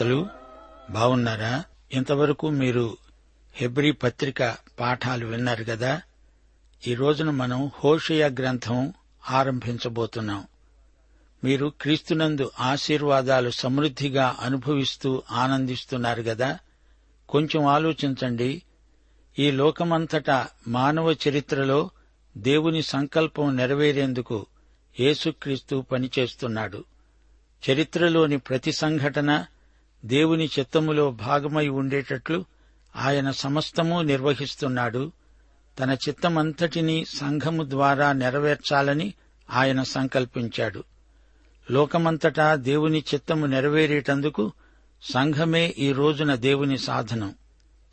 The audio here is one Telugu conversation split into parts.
శ్రోతలు బాగున్నారా ఇంతవరకు మీరు హెబ్రీ పత్రిక పాఠాలు విన్నారు కదా ఈ రోజున మనం హోషయ గ్రంథం ఆరంభించబోతున్నాం. మీరు క్రీస్తునందు ఆశీర్వాదాలు సమృద్ధిగా అనుభవిస్తూ ఆనందిస్తున్నారు కదా కొంచెం ఆలోచించండి. ఈ లోకమంతటా మానవ చరిత్రలో దేవుని సంకల్పం నెరవేరేందుకు యేసుక్రీస్తు పనిచేస్తున్నాడు. చరిత్రలోని ప్రతి సంఘటన దేవుని చిత్తములో భాగమై ఉండేటట్లు ఆయన సమస్తము నిర్వహిస్తున్నాడు. తన చిత్తమంతటినీ సంఘము ద్వారా నెరవేర్చాలని ఆయన సంకల్పించాడు. లోకమంతటా దేవుని చిత్తము నెరవేరేటందుకు సంఘమే ఈ రోజున దేవుని సాధనం.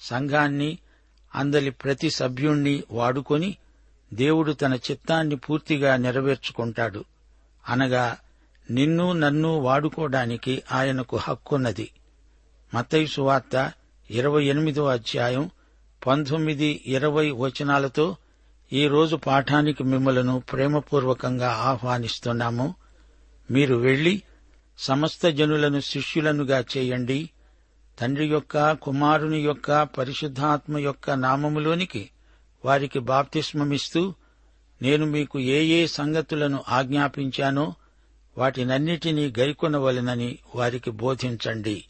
సంఘాన్ని అందలి ప్రతి సభ్యుణ్ణి వాడుకొని దేవుడు తన చిత్తాన్ని పూర్తిగా నెరవేర్చుకుంటాడు. అనగా నిన్ను నన్ను వాడుకోవడానికి ఆయనకు హక్కున్నది. మత్తయి సువార్త ఇరవై ఎనిమిదో అధ్యాయం పంతొమ్మిది ఇరవై వచనాలతో ఈ రోజు పాఠానికి మిమ్మలను ప్రేమపూర్వకంగా ఆహ్వానిస్తున్నాము. మీరు వెళ్ళి సమస్త జనులను శిష్యులనుగా చేయండి. తండ్రి యొక్క కుమారుని యొక్క పరిశుద్ధాత్మ యొక్క నామములోనికి వారికి బాప్తిస్మమిస్తూ నేను మీకు ఏ ఏ సంగతులను ఆజ్ఞాపించానో వాటినన్నిటినీ గైకొనవలెనని వారికి బోధించండి.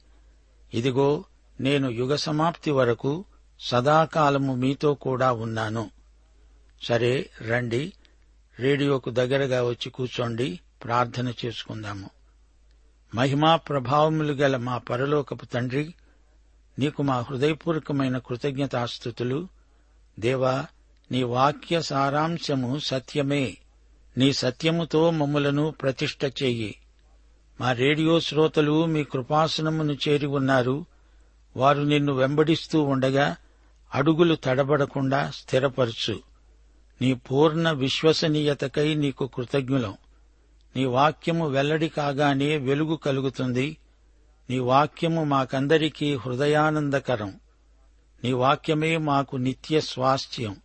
ఇదిగో నేను యుగ సమాప్తి వరకు సదాకాలము మీతో కూడా ఉన్నాను. సరే రండి. రేడియోకు దగ్గరగా వచ్చి కూర్చోండి. ప్రార్థన చేసుకుందాము. మహిమా ప్రభావములు గల మా పరలోకపు తండ్రి నీకు మా హృదయపూర్వకమైన కృతజ్ఞతాస్థుతులు. దేవా నీ వాక్య సారాంశము సత్యమే. నీ సత్యముతో మమ్ములను ప్రతిష్ట చెయ్యి మా రేడియో శ్రోతలు మీ కృపాసనమును చేరి ఉన్నారు. వారు నిన్ను వెంబడిస్తూ ఉండగా అడుగులు తడబడకుండా స్థిరపరచు. నీ పూర్ణ విశ్వసనీయతకై నీకు కృతజ్ఞులం. నీ వాక్యము వెల్లడి కాగానే వెలుగు కలుగుతుంది. నీ వాక్యము మాకందరికీ హృదయానందకరం. నీ వాక్యమే మాకు నిత్య స్వాస్థ్యం.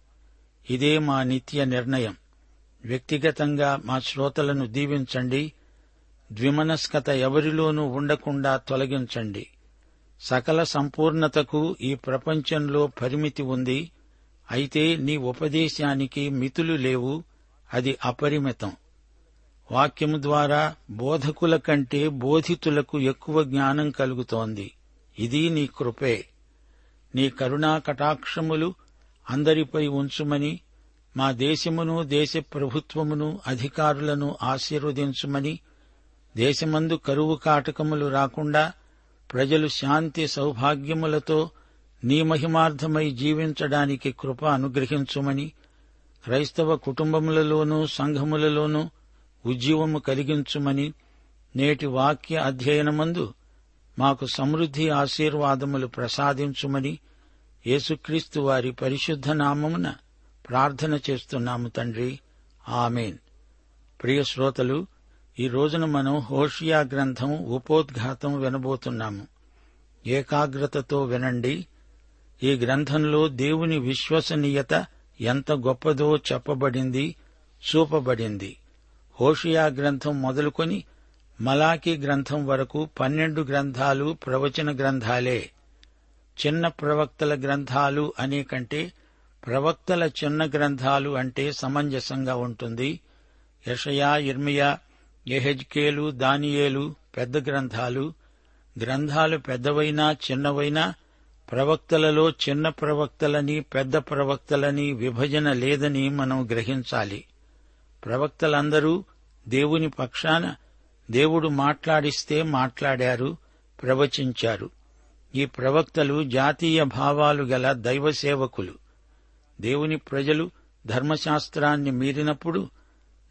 ఇదే మా నిత్య నిర్ణయం. వ్యక్తిగతంగా మా శ్రోతలను దీవించండి. ద్విమనస్కత ఎవరిలోనూ ఉండకుండా తొలగించండి. సకల సంపూర్ణతకు ఈ ప్రపంచంలో పరిమితి ఉంది. అయితే నీ ఉపదేశానికి మితులు లేవు. అది అపరిమితం. వాక్యము ద్వారా బోధకుల కంటే బోధితులకు ఎక్కువ జ్ఞానం కలుగుతోంది. ఇది నీ కృపే. నీ కరుణా కటాక్షములు అందరిపై ఉంచుమని మా దేశమును దేశ ప్రభుత్వమును అధికారులను ఆశీర్వదించుమని దేశమందు కరువు కాటకములు రాకుండా ప్రజలు శాంతి సౌభాగ్యములతో నీ మహిమార్థమై జీవించడానికి కృప అనుగ్రహించుమని క్రైస్తవ కుటుంబములలోనూ సంఘములలోనూ ఉజ్జీవము కలిగించుమని నేటి వాక్య అధ్యయనమందు మాకు సమృద్ధి ఆశీర్వాదములు ప్రసాదించుమని యేసుక్రీస్తు వారి పరిశుద్ధ నామమున ప్రార్థన చేస్తున్నాము తండ్రి. ఆమెన్. ప్రియ శ్రోతలు ఈ రోజున మనం హోషియా గ్రంథం ఉపోద్ఘాతం వినబోతున్నాము. ఏకాగ్రతతో వినండి. ఈ గ్రంథంలో దేవుని విశ్వసనీయత ఎంత గొప్పదో చెప్పబడింది చూపబడింది. హోషియా గ్రంథం మొదలుకొని మలాకి గ్రంథం వరకు పన్నెండు గ్రంథాలు ప్రవచన గ్రంథాలే. చిన్న ప్రవక్తల గ్రంథాలు అనే కంటే ప్రవక్తల చిన్న గ్రంథాలు అంటే సమంజసంగా ఉంటుంది. యషయా ఇర్మియా ఎహెజ్కేలు దానియేలు పెద్ద గ్రంథాలు. గ్రంథాలు పెద్దవైనా చిన్నవైనా ప్రవక్తలలో చిన్న ప్రవక్తలని పెద్ద ప్రవక్తలని విభజన లేదని మనం గ్రహించాలి. ప్రవక్తలందరూ దేవుని పక్షాన దేవుడు మాట్లాడిస్తే మాట్లాడారు ప్రవచించారు. ఈ ప్రవక్తలు జాతీయ భావాలు గల దైవ సేవకులు దేవుని ప్రజలు ధర్మశాస్త్రాన్ని మీరినప్పుడు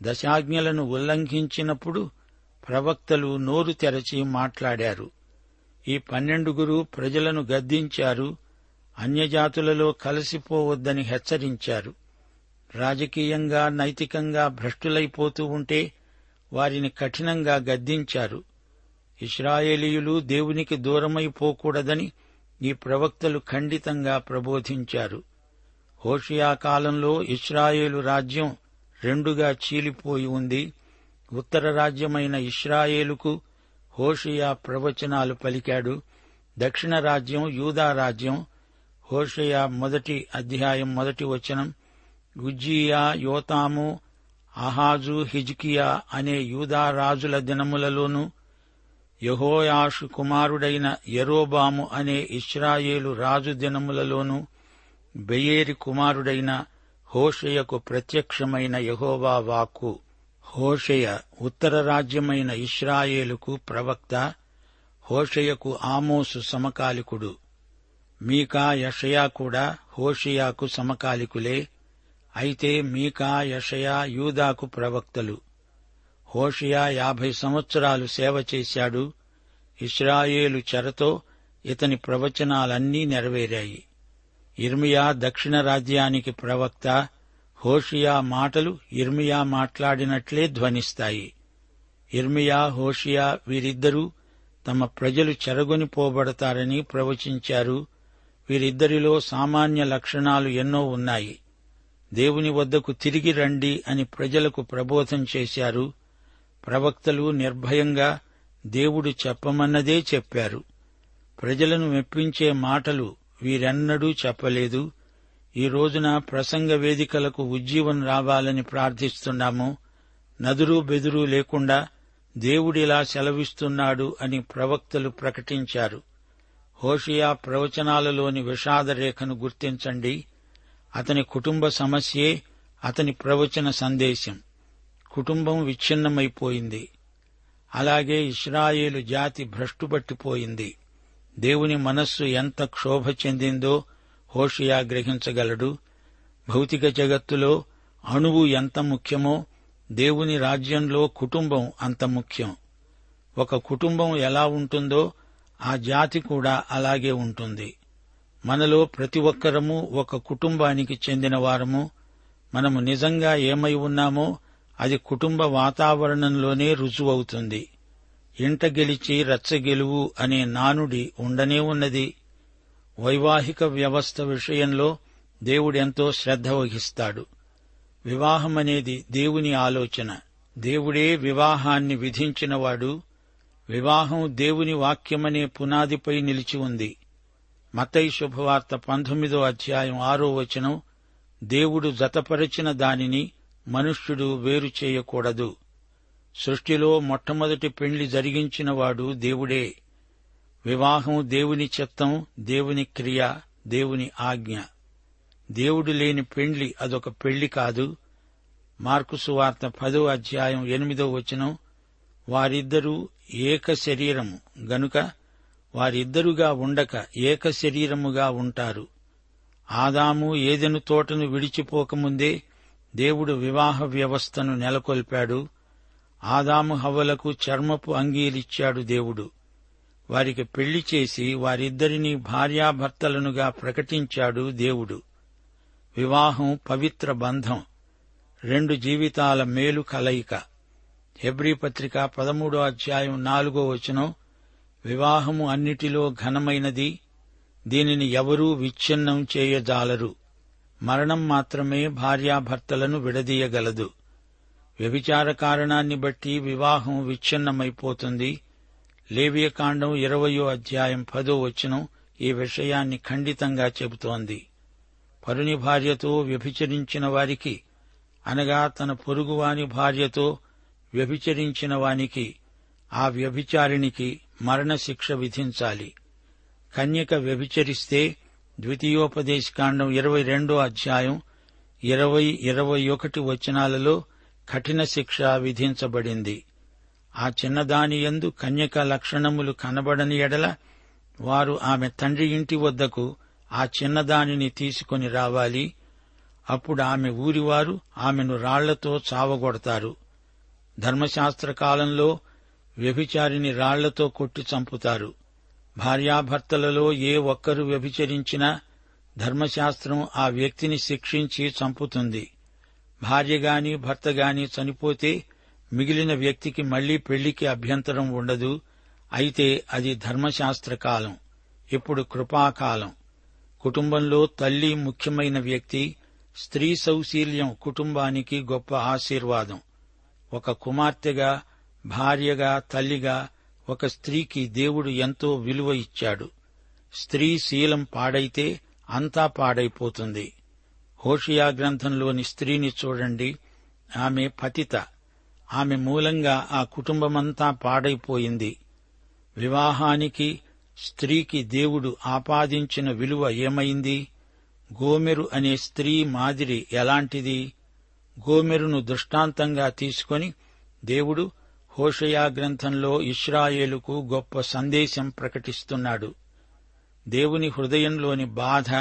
దశాజ్ఞలను ఉల్లంఘించినప్పుడు ప్రవక్తలు నోరు తెరచి మాట్లాడారు. ఈ పన్నెండుగురు ప్రజలను గద్దించారు అన్యజాతులలో కలిసిపోవద్దని హెచ్చరించారు. రాజకీయంగా నైతికంగా భ్రష్టులైపోతూ ఉంటే వారిని కఠినంగా గద్దించారు. ఇస్రాయేలీయులు దేవునికి దూరమైపోకూడదని ఈ ప్రవక్తలు ఖండితంగా ప్రబోధించారు. హోషియా కాలంలో ఇస్రాయేలు రాజ్యం రెండుగా చీలిపోయి ఉంది. ఉత్తర రాజ్యమైన ఇస్రాయేలుకు హోషియా ప్రవచనాలు పలికాడు. దక్షిణ రాజ్యం యూదా రాజ్యం హోషయా మొదటి అధ్యాయం మొదటి వచనం. ఉజ్జియా యోతాము అహాజు హిజ్కియా అనే యూదా రాజుల దినములలోనూ యహోయాషు కుమారుడైన యరోబాము అనే ఇస్రాయేలు రాజు దినములలోనూ బెయేరి కుమారుడైన హోషయకు ప్రత్యక్షమైన యహోవా వాక్కు. హోషయ ఉత్తర రాజ్యమైన ఇస్రాయేలుకు ప్రవక్త హోషయకు ఆమోసు సమకాలికుడు. మీకా యషయా కూడా హోషియాకు సమకాలికులే అయితే మీకా యషయా యూదాకు ప్రవక్తలు. హోషియా యాభై సంవత్సరాలు సేవ చేశాడు ఇస్రాయేలు చెరతో ఇతని ప్రవచనాలన్నీ నెరవేరాయి. ఇర్మియా దక్షిణ రాజ్యానికి ప్రవక్త హోషియా మాటలు ఇర్మియా మాట్లాడినట్లే ధ్వనిస్తాయి. ఇర్మియా హోషియా వీరిద్దరూ తమ ప్రజలు చెరగొనిపోబడతారని ప్రవచించారు. వీరిద్దరిలో సామాన్య లక్షణాలు ఎన్నో ఉన్నాయి. దేవుని వద్దకు తిరిగి రండి అని ప్రజలకు ప్రబోధం చేశారు. ప్రవక్తలు నిర్భయంగా దేవుడు చెప్పమన్నదే చెప్పారు. ప్రజలను మెప్పించే మాటలు వీరెన్నడూ చెప్పలేదు. ఈ రోజున ప్రసంగ వేదికలకు ఉజ్జీవం రావాలని ప్రార్థిస్తున్నాము. నదురు బెదురు లేకుండా దేవుడిలా సెలవిస్తున్నాడు అని ప్రవక్తలు ప్రకటించారు. హోషియా ప్రవచనాలలోని విషాదరేఖను గుర్తించండి. అతని కుటుంబ సమస్యే అతని ప్రవచన సందేశం. కుటుంబం విచ్ఛిన్నమైపోయింది. అలాగే ఇస్రాయేలు జాతి భ్రష్టుబట్టిపోయింది. దేవుని మనస్సు ఎంత క్షోభ చెందిందో హోషియా గ్రహించగలడు. భౌతిక జగత్తులో అణువు ఎంత ముఖ్యమో దేవుని రాజ్యంలో కుటుంబం అంత ముఖ్యం. ఒక కుటుంబం ఎలా ఉంటుందో ఆ జాతి కూడా అలాగే ఉంటుంది. మనలో ప్రతి ఒక్కరము ఒక కుటుంబానికి చెందిన వారము. మనము నిజంగా ఏమై ఉన్నామో అది కుటుంబ వాతావరణంలోనే రుజువవుతుంది. ఇంట గెలిచి రచ్చగెలువు అనే నానుడి ఉండనే ఉన్నది. వైవాహిక వ్యవస్థ విషయంలో దేవుడెంతో శ్రద్ధ వహిస్తాడు. వివాహమనేది దేవుని ఆలోచన. దేవుడే వివాహాన్ని విధించినవాడు. వివాహం దేవుని వాక్యమనే పునాదిపై నిలిచి ఉంది. మతై శుభవార్త పంతొమ్మిదో అధ్యాయం ఆరో వచనం దేవుడు జతపరచిన దానిని మనుష్యుడు వేరు చేయకూడదు. సృష్టిలో మొట్టమొదటి పెండ్లి జరిగించినవాడు దేవుడే. వివాహం దేవుని చిత్తం దేవుని క్రియ దేవుని ఆజ్ఞ. దేవుడు లేని పెండ్లి అదొక పెళ్ళి కాదు. మార్కు సువార్త పదో అధ్యాయం ఎనిమిదో వచనం వారిద్దరూ ఏక శరీరము. గనుక వారిద్దరుగా ఉండక ఏక శరీరముగా ఉంటారు. ఆదాము ఏదెను తోటను విడిచిపోకముందే దేవుడు వివాహ వ్యవస్థను నెలకొల్పాడు. ఆదాము హవ్వలకు చర్మపు అంగీలిచ్చాడు దేవుడు. వారికి పెళ్ళి చేసి వారిద్దరినీ భార్యాభర్తలనుగా ప్రకటించాడు దేవుడు. వివాహం పవిత్ర బంధం. రెండు జీవితాల మేలు కలయిక. హెబ్రీ పత్రిక పదమూడో అధ్యాయం నాలుగో వచనం వివాహము అన్నిటిలో ఘనమైనది దీనిని ఎవరూ విచ్ఛిన్నం చేయజాలరు. మరణం మాత్రమే భార్యాభర్తలను విడదీయగలదు. వ్యభిచార కారణాన్ని బట్టి వివాహం విచ్ఛిన్నమైపోతుంది. లేవియకాండం ఇరవయో అధ్యాయం పదో వచనం ఈ విషయాన్ని ఖండితంగా చెబుతోంది. పరుని భార్యతో వ్యభిచరించిన వారికి అనగా తన పొరుగువాని భార్యతో వ్యభిచరించిన వానికి ఆ వ్యభిచారిణికి మరణశిక్ష విధించాలి. కన్యక వ్యభిచరిస్తే ద్వితీయోపదేశకాండం ఇరవై రెండో అధ్యాయం ఇరవై ఇరవై ఒకటి వచనాలలో కఠిన శిక్ష విధించబడింది. ఆ చిన్నదాని యందు కన్యక లక్షణములు కనబడని ఎడల వారు ఆమె తండ్రి ఇంటి వద్దకు ఆ చిన్నదానిని తీసుకొని రావాలి. అప్పుడు ఆమె ఊరివారు ఆమెను రాళ్ళతో చావగొడతారు. ధర్మశాస్త్ర కాలంలో వ్యభిచారిని రాళ్ళతో కొట్టి చంపుతారు. భార్యాభర్తలలో ఏ ఒక్కరు వ్యభిచరించినా ధర్మశాస్త్రం ఆ వ్యక్తిని శిక్షించి చంపుతుంది. భార్యగాని భర్తగాని చనిపోతే మిగిలిన వ్యక్తికి మళ్ళీ పెళ్ళికి అభ్యంతరం ఉండదు. అయితే అది ధర్మశాస్త్ర కాలం ఇప్పుడు కృపాకాలం. కుటుంబంలో తల్లి ముఖ్యమైన వ్యక్తి స్త్రీ సౌశీల్యం కుటుంబానికి గొప్ప ఆశీర్వాదం. ఒక కుమార్తెగా భార్యగా తల్లిగా ఒక స్త్రీకి దేవుడు ఎంతో విలువ ఇచ్చాడు. స్త్రీ శీలం పాడైతే అంతా పాడైపోతుంది. హోషియా గ్రంథంలోని స్త్రీని చూడండి. ఆమె పతిత. ఆమె మూలంగా ఆ కుటుంబమంతా పాడైపోయింది. వివాహానికి స్త్రీకి దేవుడు ఆపాదించిన విలువ ఏమైంది? గోమెరు అనే స్త్రీ మాదిరి ఎలాంటిది? గోమెరును దృష్టాంతంగా తీసుకొని దేవుడు హోషయా గ్రంథంలో ఇస్రాయేలుకు గొప్ప సందేశం ప్రకటిస్తున్నాడు. దేవుని హృదయంలోని బాధ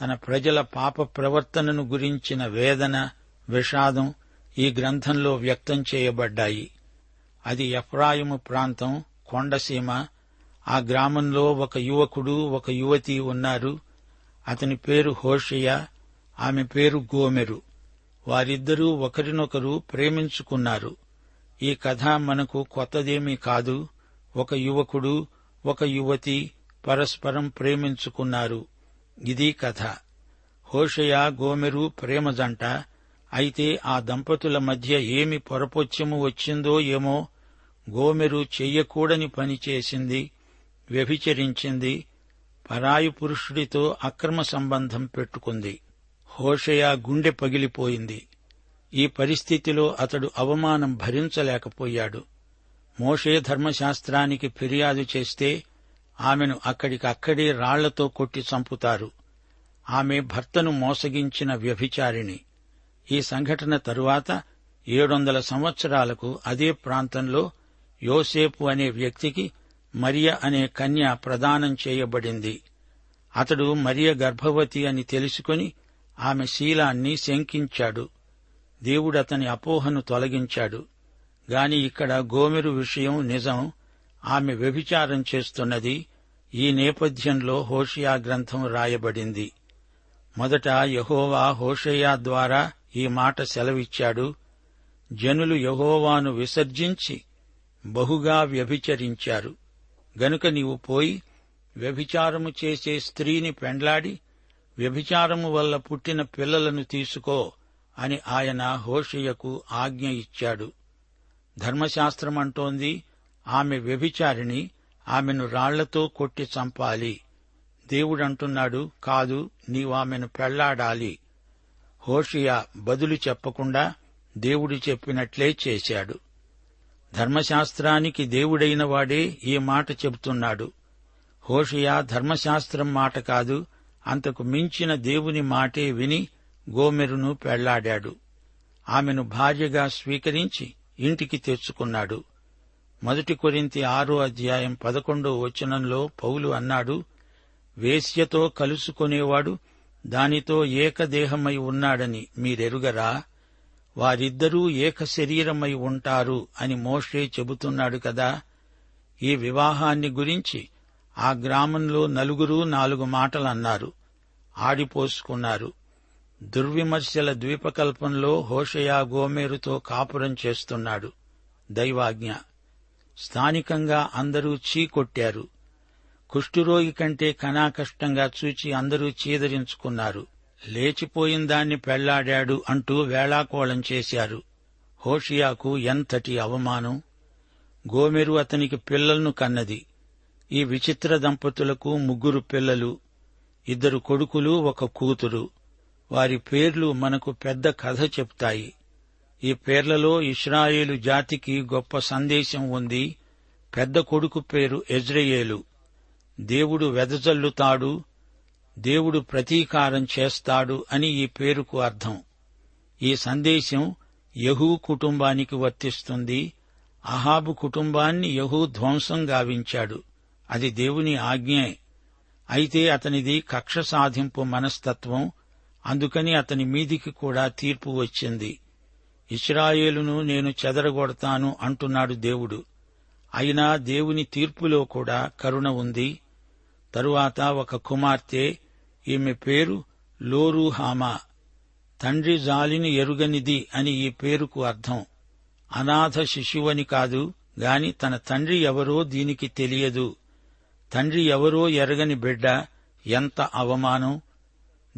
తన ప్రజల పాప ప్రవర్తనను గురించిన వేదన విషాదం ఈ గ్రంథంలో వ్యక్తం చేయబడ్డాయి. అది ఎఫ్రాయిము ప్రాంతం కొండసీమ. ఆ గ్రామంలో ఒక యువకుడు ఒక యువతి ఉన్నారు. అతని పేరు హోషియ ఆమె పేరు గోమెరు. వారిద్దరూ ఒకరినొకరు ప్రేమించుకున్నారు. ఈ కథ మనకు కొత్తదేమీ కాదు. ఒక యువకుడు ఒక యువతి పరస్పరం ప్రేమించుకున్నారు. ఇది కథ. హోషయ గోమెరు ప్రేమ జంట అయితే ఆ దంపతుల మధ్య ఏమి పొరపొచ్చము వచ్చిందో ఏమో గోమెరు చెయ్యకూడని పని చేసింది వ్యభిచరించింది పరాయి పురుషుడితో అక్రమ సంబంధం పెట్టుకుంది. హోషయ గుండె పగిలిపోయింది. ఈ పరిస్థితిలో అతడు అవమానం భరించలేకపోయాడు. మోషే ధర్మశాస్త్రానికి ఫిర్యాదు చేస్తే ఆమెను అక్కడికక్కడే రాళ్ళతో కొట్టి చంపుతారు. ఆమె భర్తను మోసగించిన వ్యభిచారిణి. ఈ సంఘటన తరువాత ఏడొందల సంవత్సరాలకు అదే ప్రాంతంలో యోసేపు అనే వ్యక్తికి మరియ అనే కన్య ప్రదానం చేయబడింది. అతడు మరియ గర్భవతి అని తెలుసుకుని ఆమె శీలాన్ని శంకించాడు. దేవుడు అతని అపోహను తొలగించాడు. గాని ఇక్కడ గోమెరు విషయం నిజం. ఆమె వ్యభిచారం చేస్తున్నది ఈ నేపథ్యంలో హోషియా గ్రంథం రాయబడింది. మొదట యహోవా హోషయ్యా ద్వారా ఈ మాట సెలవిచ్చాడు. జనులు యహోవాను విసర్జించి బహుగా వ్యభిచరించారు. గనుక నీవు పోయి వ్యభిచారము చేసే స్త్రీని పెండ్లాడి వ్యభిచారము వల్ల పుట్టిన పిల్లలను తీసుకో అని ఆయన హోషయ్యకు ఆజ్ఞ ఇచ్చాడు. ధర్మశాస్త్రం అంటోంది ఆమె వ్యభిచారిణి ఆమెను రాళ్ళతో కొట్టి చంపాలి. దేవుడంటున్నాడు కాదు నీవామెను పెళ్ళాడాలి. హోషియా బదులు చెప్పకుండా దేవుడు చెప్పినట్లే చేశాడు. ధర్మశాస్త్రానికి దేవుడైన వాడే ఈ మాట చెబుతున్నాడు. హోషియా ధర్మశాస్త్రం మాట కాదు అంతకు మించిన దేవుని మాటే విని గోమెరును పెళ్ళాడాడు. ఆమెను భార్యగా స్వీకరించి ఇంటికి తెచ్చుకున్నాడు. మొదటి కొరింతి ఆరో అధ్యాయం పదకొండో వచనంలో పౌలు అన్నాడు వేశ్యతో కలుసుకునేవాడు దానితో ఏకదేహమై ఉన్నాడని మీరెరుగరా? వారిద్దరూ ఏక శరీరమై ఉంటారు అని మోషే చెబుతున్నాడు కదా. ఈ వివాహాన్ని గురించి ఆ గ్రామంలో నలుగురు నాలుగు మాటలన్నారు. ఆడిపోసుకున్నారు. దుర్విమర్శల ద్వీపకల్పంలో హోషయా గోమేరుతో కాపురం చేస్తున్నాడు. దైవాజ్ఞ స్థానికంగా అందరూ చీకొట్టారు. కుష్ఠురోగి కంటే కనాకష్టంగా చూచి అందరూ చీదరించుకున్నారు. లేచిపోయిన దాన్ని పెళ్ళాడాడు అంటూ వేళాకోళం చేశారు. హోషియాకు ఎంతటి అవమానం! గోమెరు అతనికి పిల్లలను కన్నది. ఈ విచిత్ర దంపతులకు ముగ్గురు పిల్లలు. ఇద్దరు కొడుకులు ఒక కూతురు. వారి పేర్లు మనకు పెద్ద కథ చెప్తాయి. ఈ పేర్లలో ఇస్రాయేలు జాతికి గొప్ప సందేశం ఉంది. పెద్ద కొడుకు పేరు ఎజ్రయేలు. దేవుడు వెదజల్లుతాడు. దేవుడు ప్రతీకారం చేస్తాడు అని ఈ పేరుకు అర్థం. ఈ సందేశం యహూ కుటుంబానికి వర్తిస్తుంది. అహాబు కుటుంబాన్ని యహూ ధ్వంసం గావించాడు. అది దేవుని ఆజ్ఞే. అయితే అతనిది కక్ష సాధింపు మనస్తత్వం. అందుకని అతని మీదికి కూడా తీర్పు వచ్చింది. ఇస్రాయేలును నేను చెదరగొడతాను అంటున్నాడు దేవుడు. అయినా దేవుని తీర్పులో కూడా కరుణ ఉంది. తరువాత ఒక కుమార్తె ఈమె పేరు లోరుహామా. తండ్రి జాలిని ఎరుగనిది అని ఈ పేరుకు అర్థం. అనాథ శిశువని కాదు గాని తన తండ్రి ఎవరో దీనికి తెలియదు. తండ్రి ఎవరో ఎరగని బిడ్డ ఎంత అవమానం.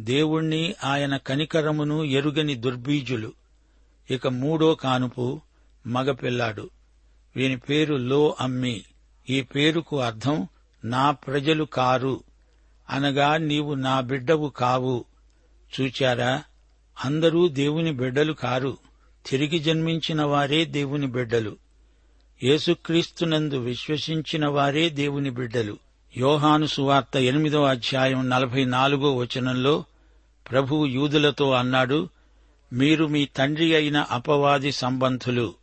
దేవుణ్ణి ఆయన కనికరమును ఎరుగని దుర్బీజులు. ఇక మూడో కానుపు మగపిల్లాడు. వీని పేరు లో అమ్మి. ఈ పేరుకు అర్థం నా ప్రజలు కారు. అనగా నీవు నా బిడ్డవు కావు. చూచారా? అందరూ దేవుని బిడ్డలు కారు. తిరిగి జన్మించిన వారే దేవుని బిడ్డలు. యేసుక్రీస్తునందు విశ్వసించిన వారే దేవుని బిడ్డలు. యోహాను సువార్త ఎనిమిదో అధ్యాయం నలభై నాలుగో వచనంలో ప్రభువు యూదులతో అన్నాడు మీరు మీ తండ్రి అయిన అపవాది సంబంధులు.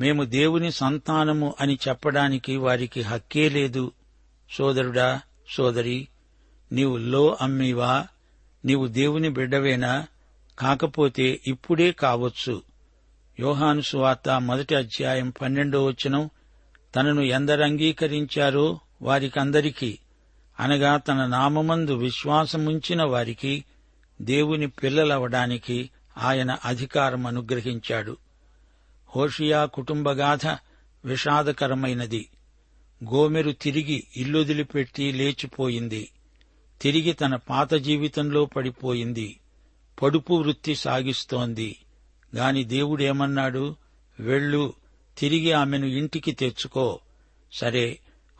మేము దేవుని సంతానము అని చెప్పడానికి వారికి హక్కే లేదు. సోదరుడా సోదరి నీవు లో అమ్మివా? నీవు దేవుని బిడ్డవేనా? కాకపోతే ఇప్పుడే కావచ్చు. యోహాను సువార్త మొదటి అధ్యాయం పన్నెండో వచనం తనను ఎందరు అంగీకరించారో వారికందరికీ అనగా తన నామమందు విశ్వాసముంచిన వారికి దేవుని పిల్లలవడానికి ఆయన అధికారం అనుగ్రహించాడు. హోషియా కుటుంబగాథ విషాదకరమైనది. గోమెరు తిరిగి ఇల్లొదిలిపెట్టి లేచిపోయింది. తిరిగి తన పాత జీవితంలో పడిపోయింది. పడుపు వృత్తి సాగిస్తోంది. గాని దేవుడేమన్నాడు? వెళ్ళు తిరిగి ఆమెను ఇంటికి తెచ్చుకో. సరే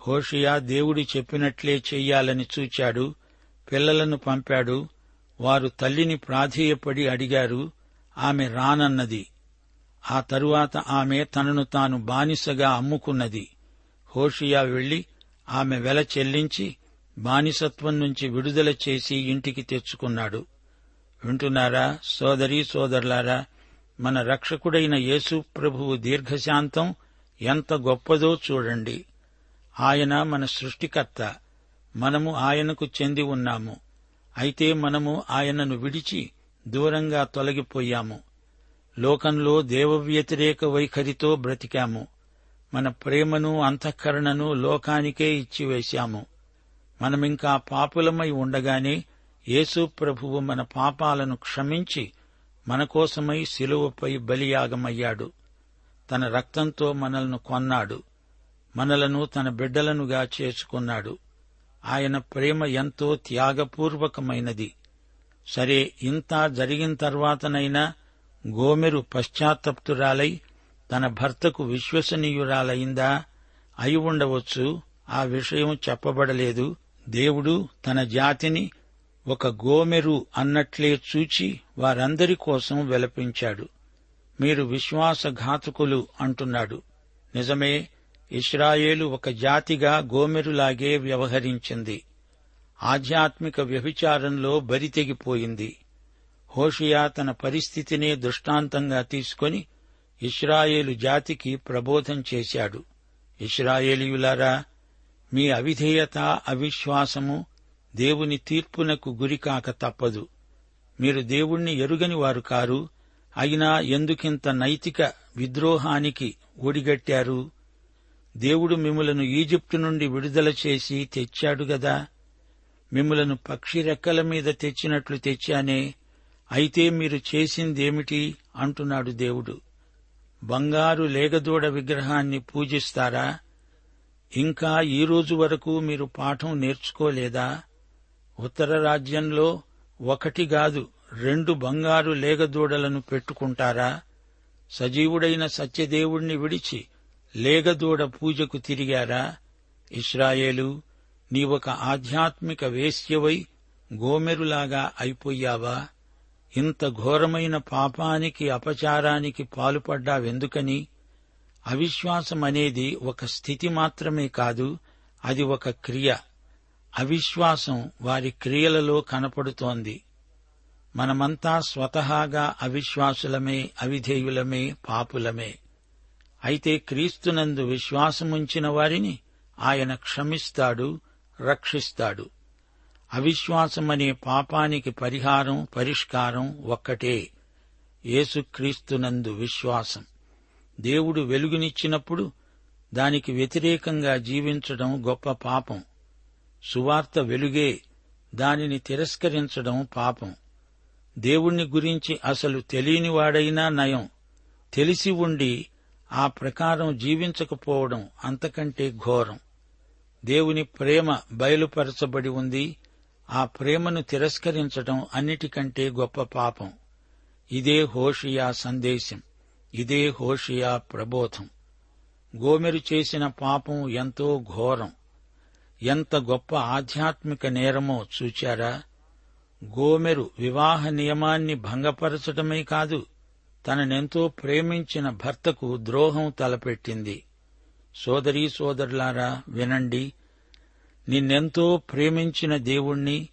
హోషియా దేవుడు చెప్పినట్లే చెయ్యాలని చూచాడు. పిల్లలను పంపాడు. వారు తల్లిని ప్రాధేయపడి అడిగారు ఆమె రానన్నది. ఆ తరువాత ఆమె తనను తాను బానిసగా అమ్ముకున్నది. హోషియా వెళ్ళి ఆమె వెల చెల్లించి బానిసత్వం నుంచి విడుదల చేసి ఇంటికి తెచ్చుకున్నాడు. వింటున్నారా సోదరీ సోదరులారా మన రక్షకుడైన యేసు ప్రభువు దీర్ఘశాంతం ఎంత గొప్పదో చూడండి. ఆయన మన సృష్టికర్త. మనము ఆయనకు చెంది ఉన్నాము. అయితే మనము ఆయనను విడిచి దూరంగా తొలగిపోయాము. లోకంలో దేవవ్యతిరేక వైఖరితో బ్రతికాము. మన ప్రేమను అంతఃకరణను లోకానికే ఇచ్చివేశాము. మనమింకా పాపులమై ఉండగానే యేసు ప్రభువు మన పాపాలను క్షమించి మన కోసమై శిలువపై బలియాగమయ్యాడు. తన రక్తంతో మనల్ని కొన్నాడు. మనలను తన బిడ్డలనుగా చేసుకున్నాడు. ఆయన ప్రేమ ఎంతో త్యాగపూర్వకమైనది. సరే ఇంత జరిగిన తర్వాతనైనా గోమెరు పశ్చాత్తప్తురాలై తన భర్తకు విశ్వసనీయురాలైందా? అయి ఉండవచ్చు. ఆ విషయం చెప్పబడలేదు. దేవుడు తన జాతిని ఒక గోమెరు అన్నట్లే చూచి వారందరి కోసం విలపించాడు. మీరు విశ్వాసఘాతకులు అంటున్నాడు. నిజమే ఇస్రాయేలు ఒక జాతిగా గోమెరులాగే వ్యవహరించింది. ఆధ్యాత్మిక వ్యభిచారంలో బరితెగిపోయింది హోషియా తన పరిస్థితినే దృష్టాంతంగా తీసుకొని ఇస్రాయేలు జాతికి ప్రబోధం చేశాడు. ఇస్రాయేలీయులారా మీ అవిధేయత అవిశ్వాసము దేవుని తీర్పునకు గురికాక తప్పదు. మీరు దేవుణ్ణి ఎరుగని వారు కారు అయినా ఎందుకింత నైతిక విద్రోహానికి ఒడిగట్టారు? దేవుడు మిమ్మలను ఈజిప్టు నుండి విడుదల చేసి తెచ్చాడు గదా. మిమ్మలను పక్షి రెక్కల మీద తెచ్చినట్లు తెచ్చానే అయితే మీరు చేసిందేమిటి అంటున్నాడు దేవుడు. బంగారు లేగదూడ విగ్రహాన్ని పూజిస్తారా? ఇంకా ఈ రోజు వరకు మీరు పాఠం నేర్చుకోలేదా? ఉత్తర రాజ్యంలో ఒకటి కాదు రెండు బంగారు లేగదూడలను పెట్టుకుంటారా? సజీవుడైన సత్యదేవుణ్ణి విడిచి లేగదూడ పూజకు తిరిగారా? ఇస్రాయేలు నీవొక ఆధ్యాత్మిక వేశ్యవై గోమెరులాగా అయిపోయావా? ఇంత ఘోరమైన పాపానికి అపచారానికి పాలుపడ్డావెందుకని? అవిశ్వాసం అనేది ఒక స్థితి మాత్రమే కాదు అది ఒక క్రియ. అవిశ్వాసం వారి క్రియలలో కనపడుతోంది. మనమంతా స్వతహాగా అవిశ్వాసులమే అవిధేయులమే పాపులమే. అయితే క్రీస్తునందు విశ్వాసముంచిన వారిని ఆయన క్షమిస్తాడు రక్షిస్తాడు. అవిశ్వాసమనే పాపానికి పరిహారం పరిష్కారం ఒక్కటే. యేసుక్రీస్తునందు విశ్వాసం. దేవుడు వెలుగునిచ్చినప్పుడు దానికి వ్యతిరేకంగా జీవించడం గొప్ప పాపం. సువార్త వెలుగే దానిని తిరస్కరించడం పాపం. దేవుణ్ణి గురించి అసలు తెలియనివాడైనా నయం. తెలిసి ఉండి ఆ ప్రకారం జీవించకపోవడం అంతకంటే ఘోరం. దేవుని ప్రేమ బయలుపరచబడి ఉంది. ఆ ప్రేమను తిరస్కరించడం అన్నిటికంటే గొప్ప పాపం. ఇదే హోషియా సందేశం. ఇదే హోషియా ప్రబోధం. గోమెరు చేసిన పాపం ఎంతో ఘోరం. ఎంత గొప్ప ఆధ్యాత్మిక నేరమో చూచారా? గోమెరు వివాహ నియమాన్ని భంగపరచడమే కాదు తననెంతో ప్రేమించిన భర్తకు ద్రోహం తలపెట్టింది. సోదరీ సోదరులారా వినండి. నిన్నెంతో ప్రేమించిన దేవుణ్ణి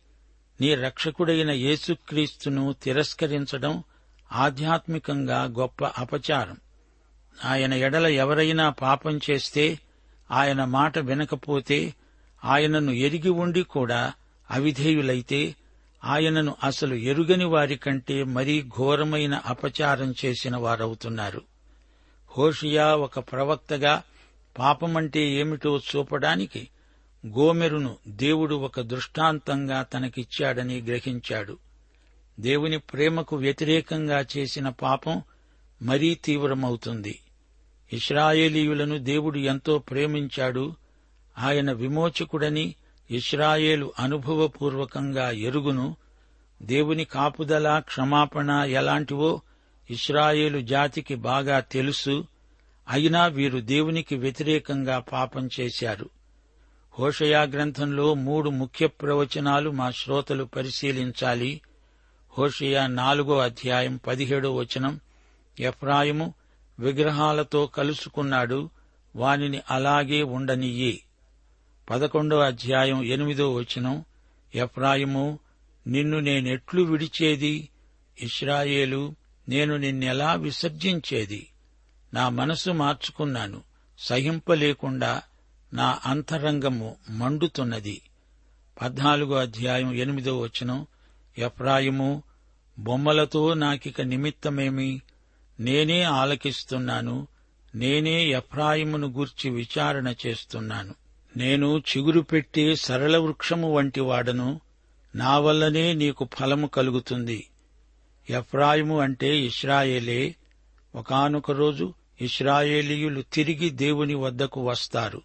నీ రక్షకుడైన యేసుక్రీస్తును తిరస్కరించడం ఆధ్యాత్మికంగా గొప్ప అపచారం. ఆయన ఎడల ఎవరైనా పాపం చేస్తే ఆయన మాట వినకపోతే ఆయనను ఎరిగి ఉండి కూడా అవిధేయులైతే ఆయనను అసలు ఎరుగని వారికంటే మరీ ఘోరమైన అపచారం చేసిన వారవుతున్నారు. హోషియా ఒక ప్రవక్తగా పాపమంటే ఏమిటో చూపడానికి గోమెరును దేవుడు ఒక దృష్టాంతంగా తనకిచ్చాడని గ్రహించాడు. దేవుని ప్రేమకు వ్యతిరేకంగా చేసిన పాపం మరీ తీవ్రమవుతుంది. ఇస్రాయేలీయులను దేవుడు ఎంతో ప్రేమించాడు. ఆయన విమోచకుడని ఇస్రాయేలు అనుభవపూర్వకంగా ఎరుగును. దేవుని కాపుదల క్షమాపణ ఎలాంటివో ఇస్రాయేలు జాతికి బాగా తెలుసు. అయినా వీరు దేవునికి వ్యతిరేకంగా పాపం చేశారు. హోషయా గ్రంథంలో మూడు ముఖ్య ప్రవచనాలు మా శ్రోతలు పరిశీలించాలి. హోషయా నాలుగో అధ్యాయం పదిహేడో వచనం. ఎఫ్రాయిము విగ్రహాలతో కలుసుకున్నాడు. వానిని అలాగే ఉండనియ్యి. పదకొండో అధ్యాయం ఎనిమిదో వచనం. ఎఫ్రాయిము నిన్ను నేనెట్లు విడిచేది? ఇస్రాయేలు నేను నిన్నెలా విసర్జించేది? నా మనసు మార్చుకున్నాను సహింపలేకుండా నా అంతరంగము మండుతున్నది. పద్నాలుగో అధ్యాయం ఎనిమిదో వచనం. ఎఫ్రాయిము బొమ్మలతో నాకిక నిమిత్తమేమి? నేనే ఆలకిస్తున్నాను నేనే ఎఫ్రాయిమును గూర్చి విచారణ చేస్తున్నాను. నేను చిగురు పెట్టే సరళ వృక్షము వంటి వాడను. నా వల్లనే నీకు ఫలము కలుగుతుంది. ఎఫ్రాయిము అంటే ఇస్రాయేలే ఒకనొక రోజు ఇస్రాయేలీయులు తిరిగి దేవుని వద్దకు వస్తారు.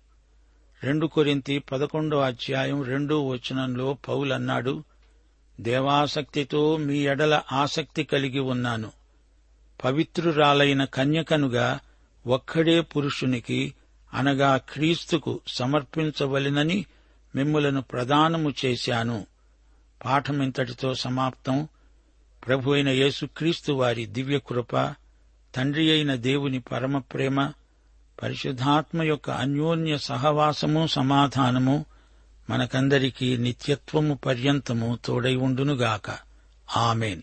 రెండు కొరింతి పదకొండో అధ్యాయం రెండో వచనంలో పౌలన్నాడు దేవాసక్తితో మీ ఎడల ఆసక్తి కలిగి ఉన్నాను. పవిత్రురాలైన కన్యకనుగా ఒక్కడే పురుషునికి అనగా క్రీస్తుకు సమర్పించవలెనని మిమ్ములను ప్రదానము చేశాను. పాఠమింతటితో సమాప్తం. ప్రభు అయిన యేసుక్రీస్తు వారి దివ్యకృప తండ్రి అయిన దేవుని పరమ ప్రేమ పరిశుద్ధాత్మ యొక్క అన్యోన్య సహవాసము సమాధానము మనకందరికీ నిత్యత్వము పర్యంతము తోడై ఉండునుగాక. ఆమెన్.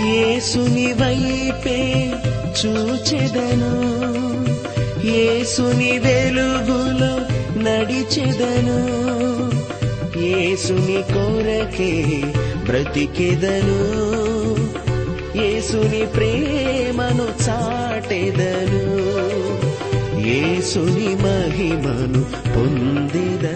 యేసుని వైపే చూచెదను. యేసుని వెలుగులో నడిచెదను. యేసుని కోరకే బ్రతికెదను. యేసుని ప్రేమను చాటెదను. యేసుని మహిమను పొందిద